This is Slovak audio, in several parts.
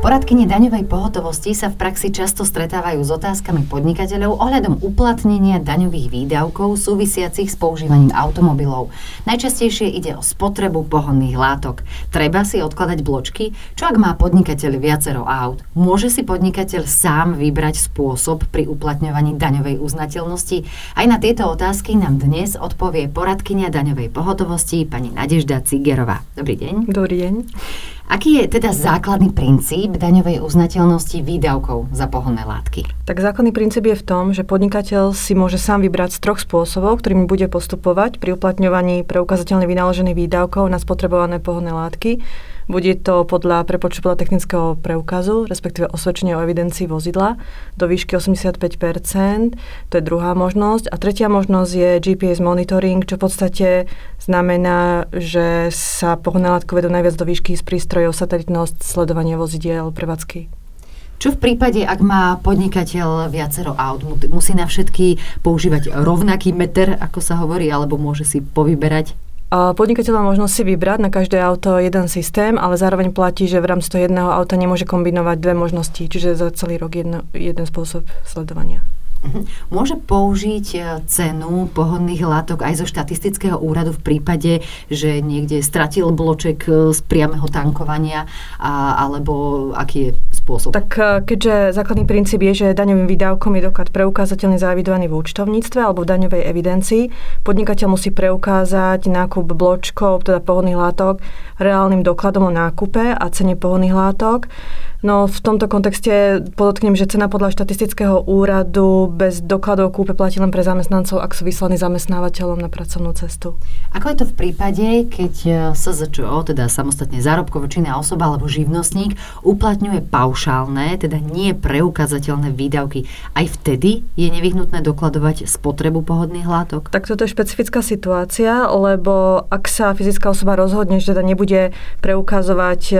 Poradkyne daňovej pohotovosti sa v praxi často stretávajú s otázkami podnikateľov ohľadom uplatnenia daňových výdavkov súvisiacich s používaním automobilov. Najčastejšie ide o spotrebu pohonných látok. Treba si odkladať bločky? Čo ak má podnikateľ viacero aut? Môže si podnikateľ sám vybrať spôsob pri uplatňovaní daňovej uznateľnosti? Aj na tieto otázky nám dnes odpovie poradkynia daňovej pohotovosti pani Nadežda Cigerová. Dobrý deň. Dobrý deň. Aký je teda základný princíp daňovej uznateľnosti výdavkov za pohonné látky? Tak základný princíp je v tom, že podnikateľ si môže sám vybrať z troch spôsobov, ktorými bude postupovať pri uplatňovaní preukázateľne vynaložených výdavkov na spotrebované pohonné látky. Bude to podľa prepočtu podľa technického preukazu, respektíve osvedčenia o evidencii vozidla do výšky 85% To je druhá možnosť. A tretia možnosť je GPS monitoring, čo v podstate znamená, že sa pohonné látky vedú najviac do výšky z prístrojov satelitného sledovania vozidiel prevádzky. Čo v prípade, ak má podnikateľ viacero aut, musí na všetky používať rovnaký meter, ako sa hovorí, alebo môže si povyberať Podnikateľ má možnosť si vybrať na každé auto jeden systém, ale zároveň platí, že v rámci toho jedného auta nemôže kombinovať dve možnosti, čiže za celý rok jedno, jeden spôsob sledovania. Mhm. Môže použiť e, cenu pohodných látok aj zo štatistického úradu v prípade, že niekde stratil bloček e, z priameho tankovania, a, alebo aký je spôsob? Tak e, keďže základný princíp je, že daňovým výdavkom je doklad preukázateľne zavidovaný v účtovníctve alebo v daňovej evidencii, podnikateľ musí preukázať nákup bločkov, teda pohodných látok, reálnym dokladom o nákupe a cene pohodných látok. No v tomto kontexte podotknem, že cena podľa štatistického úradu bez dokladov kúpe platí len pre zamestnancov, ak sú vyslaní zamestnávateľom na pracovnú cestu. Ako je to v prípade, keď e, SZČO, teda samostatne zárobkovo činná osoba alebo živnostník, uplatňuje paušálne, teda nie preukázateľné výdavky. Aj vtedy je nevyhnutné dokladovať spotrebu pohodných látok? Tak toto je špecifická situácia, lebo ak sa fyzická osoba rozhodne, že teda nebude preukazovať e,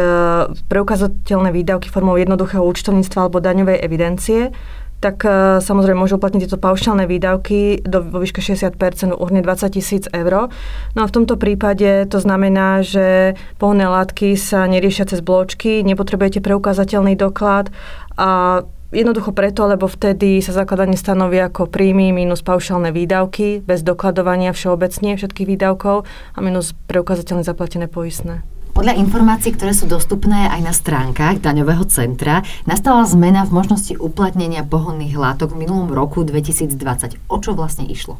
preukázateľné výdavky formou jednoduchého účtovníctva alebo daňovej evidencie, tak uh, samozrejme môžu uplatniť tieto paušálne výdavky do, vo výške 60% urne 20 tisíc eur. No a v tomto prípade to znamená, že pohonné látky sa neriešia cez bločky, nepotrebujete preukázateľný doklad a Jednoducho preto, lebo vtedy sa zakladanie stanoví ako príjmy minus paušálne výdavky bez dokladovania všeobecne všetkých výdavkov a minus preukázateľne zaplatené poistné. Podľa informácií, ktoré sú dostupné aj na stránkach daňového centra, nastala zmena v možnosti uplatnenia pohonných látok v minulom roku 2020. O čo vlastne išlo?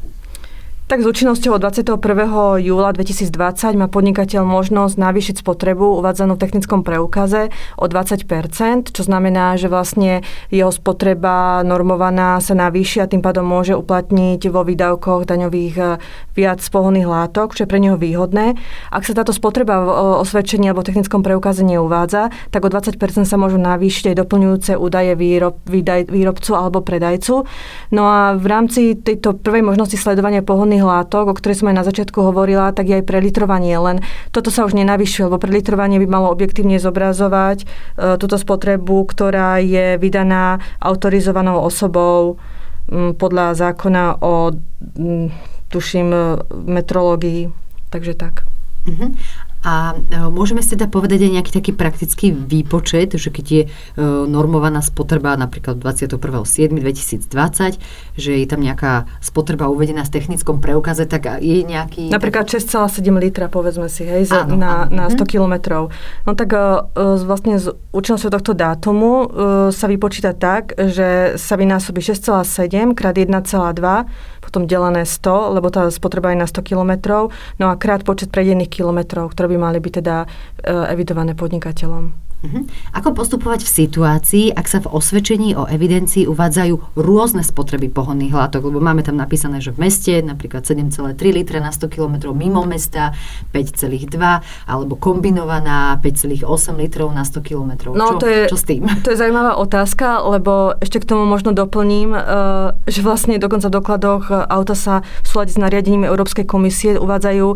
Tak s účinnosťou od 21. júla 2020 má podnikateľ možnosť navýšiť spotrebu uvádzanú v technickom preukaze o 20% čo znamená, že vlastne jeho spotreba normovaná sa navýši a tým pádom môže uplatniť vo výdavkoch daňových eh, viac pohonných látok, čo je pre neho výhodné. Ak sa táto spotreba v osvedčení alebo v technickom preukaze neuvádza, tak o 20 sa môžu navýšiť aj doplňujúce údaje výrob, výdaj, výrobcu alebo predajcu. No a v rámci tejto prvej možnosti sledovania pohonných pohonných látok, o ktorej som aj na začiatku hovorila, tak je aj prelitrovanie. Len toto sa už nenavyšuje, lebo prelitrovanie by malo objektívne zobrazovať e, túto spotrebu, ktorá je vydaná autorizovanou osobou m, podľa zákona o, m, tuším, e, metrológii. Takže tak. Uh-huh. E, môžeme si teda povedať aj nejaký taký praktický výpočet, že keď je e, normovaná spotreba napríklad 21.7.2020, že je tam nejaká spotreba uvedená v technickom preukaze, tak je nejaký... Napríklad 6,7 litra, povedzme si, hej, áno, na, áno. na 100 mhm. kilometrov. No tak e, vlastne z účinnosťou tohto dátumu sa vypočíta tak, že sa vynásobí 6,7 krát 1,2 potom delené 100, lebo tá spotreba je na 100 kilometrov, no a krát počet prejdených kilometrov, ktoré by mali byť teda e, evidované podnikateľom. Uh-huh. Ako postupovať v situácii, ak sa v osvedčení o evidencii uvádzajú rôzne spotreby pohonných látok? Lebo máme tam napísané, že v meste napríklad 7,3 litra na 100 km mimo mesta, 5,2 alebo kombinovaná 5,8 litrov na 100 km. No, čo, to je, čo s tým? To je zaujímavá otázka, lebo ešte k tomu možno doplním, e, že vlastne dokonca v dokladoch auta sa v súlade s nariadením Európskej komisie uvádzajú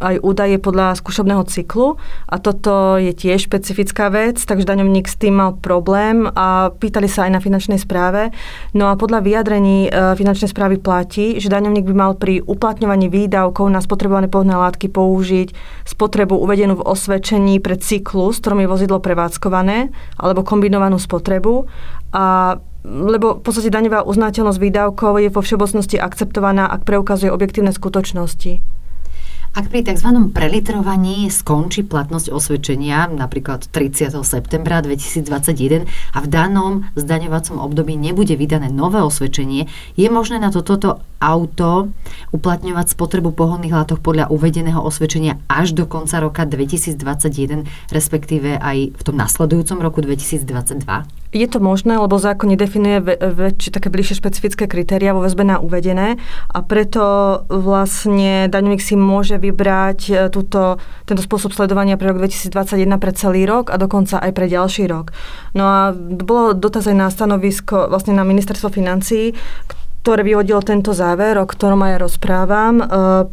aj údaje podľa skúšobného cyklu a toto je tiež špecifická vec vec, takže daňovník s tým mal problém a pýtali sa aj na finančnej správe. No a podľa vyjadrení e, finančnej správy platí, že daňovník by mal pri uplatňovaní výdavkov na spotrebované pohonné látky použiť spotrebu uvedenú v osvedčení pre cyklus, ktorom je vozidlo prevádzkované, alebo kombinovanú spotrebu. A lebo v podstate daňová uznateľnosť výdavkov je vo všeobecnosti akceptovaná, ak preukazuje objektívne skutočnosti. Ak pri tzv. prelitrovaní skončí platnosť osvedčenia, napríklad 30. septembra 2021 a v danom zdaňovacom období nebude vydané nové osvedčenie, je možné na toto auto uplatňovať spotrebu pohonných látok podľa uvedeného osvedčenia až do konca roka 2021, respektíve aj v tom nasledujúcom roku 2022? Je to možné, lebo zákon nedefinuje väčšie, také bližšie špecifické kritéria vo väzbe na uvedené a preto vlastne daňovník si môže vybrať e, túto, tento spôsob sledovania pre rok 2021 pre celý rok a dokonca aj pre ďalší rok. No a bolo dotaz aj na stanovisko vlastne na ministerstvo financií, ktoré vyhodilo tento záver, o ktorom aj rozprávam, e,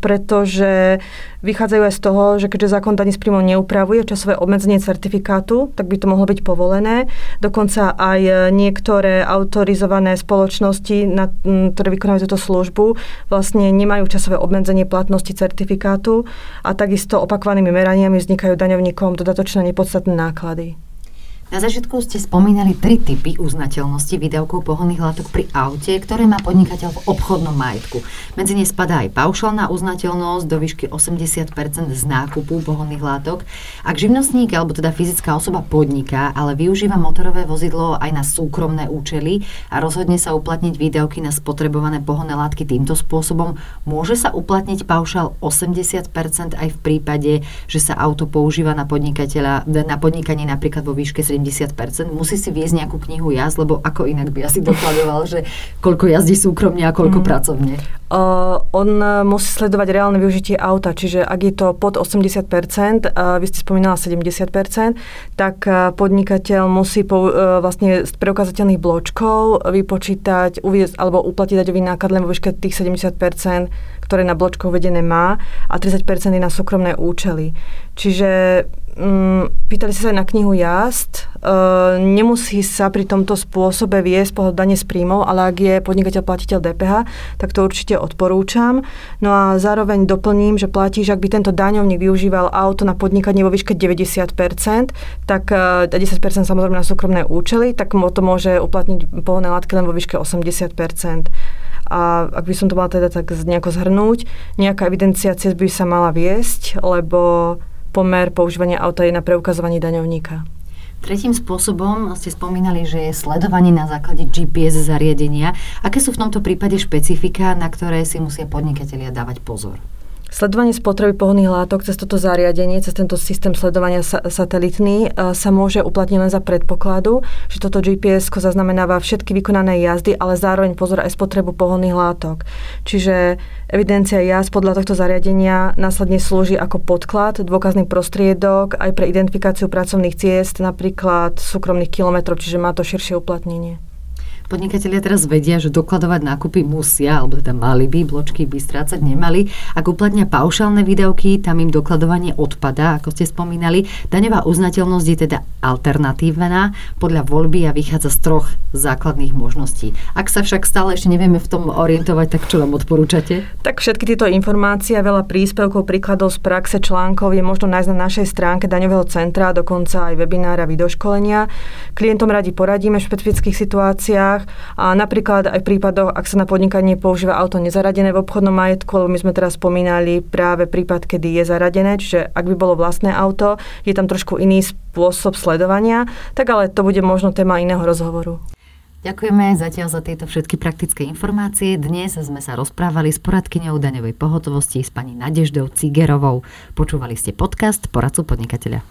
pretože vychádzajú aj z toho, že keďže zákon daní z príjmov neupravuje časové obmedzenie certifikátu, tak by to mohlo byť povolené. Dokonca aj niektoré autorizované spoločnosti, na, ktoré vykonávajú túto službu, vlastne nemajú časové obmedzenie platnosti certifikátu a takisto opakovanými meraniami vznikajú daňovníkom dodatočné nepodstatné náklady. Na začiatku ste spomínali tri typy uznateľnosti výdavkov pohonných látok pri aute, ktoré má podnikateľ v obchodnom majetku. Medzi ne spadá aj paušálna uznateľnosť do výšky 80% z nákupu pohonných látok. Ak živnostník alebo teda fyzická osoba podniká, ale využíva motorové vozidlo aj na súkromné účely a rozhodne sa uplatniť výdavky na spotrebované pohonné látky týmto spôsobom, môže sa uplatniť paušál 80% aj v prípade, že sa auto používa na podnikateľa, na podnikanie napríklad vo výške 70 70%, musí si viesť nejakú knihu jazd, lebo ako inak by asi dokladoval, že koľko jazdí súkromne a koľko mm. pracovne? Uh, on musí sledovať reálne využitie auta, čiže ak je to pod 80%, uh, vy ste spomínala 70%, tak uh, podnikateľ musí po, uh, vlastne z preukázateľných bločkov vypočítať, uviezť alebo uplatiť daťový náklad len vo výške tých 70%, ktoré na bločkoch uvedené má a 30% je na súkromné účely. Čiže um, pýtali sa aj na knihu jazd. Uh, nemusí sa pri tomto spôsobe viesť pohľad dane z príjmov, ale ak je podnikateľ platiteľ DPH, tak to určite odporúčam. No a zároveň doplním, že platí, že ak by tento daňovník využíval auto na podnikanie vo výške 90%, tak uh, 10% samozrejme na súkromné účely, tak to môže uplatniť pohľadné látky len vo výške 80%. A ak by som to mala teda tak nejako zhrnúť, nejaká evidencia ciest by sa mala viesť, lebo pomer používania auta je na preukazovanie daňovníka. Tretím spôsobom ste spomínali, že je sledovanie na základe GPS zariadenia. Aké sú v tomto prípade špecifika, na ktoré si musia podnikatelia dávať pozor? Sledovanie spotreby pohonných látok cez toto zariadenie, cez tento systém sledovania sa- satelitný e, sa môže uplatniť len za predpokladu, že toto GPS zaznamenáva všetky vykonané jazdy, ale zároveň pozor aj spotrebu pohonných látok. Čiže evidencia jazd podľa tohto zariadenia následne slúži ako podklad, dôkazný prostriedok aj pre identifikáciu pracovných ciest, napríklad súkromných kilometrov, čiže má to širšie uplatnenie podnikatelia teraz vedia, že dokladovať nákupy musia, alebo teda mali by, bločky by strácať nemali. Ak uplatnia paušálne výdavky, tam im dokladovanie odpada, ako ste spomínali. Daňová uznateľnosť je teda alternatívna podľa voľby a vychádza z troch základných možností. Ak sa však stále ešte nevieme v tom orientovať, tak čo vám odporúčate? Tak všetky tieto informácie veľa príspevkov, príkladov z praxe, článkov je možno nájsť na našej stránke daňového centra, dokonca aj webinára, videoškolenia. Klientom radi poradíme v špecifických situáciách, a napríklad aj v prípadoch, ak sa na podnikanie používa auto nezaradené v obchodnom majetku, lebo my sme teraz spomínali práve prípad, kedy je zaradené, čiže ak by bolo vlastné auto, je tam trošku iný spôsob sledovania, tak ale to bude možno téma iného rozhovoru. Ďakujeme zatiaľ za tieto všetky praktické informácie. Dnes sme sa rozprávali s poradkyňou daňovej pohotovosti s pani Nadeždou Cigerovou. Počúvali ste podcast Poradcu podnikateľa.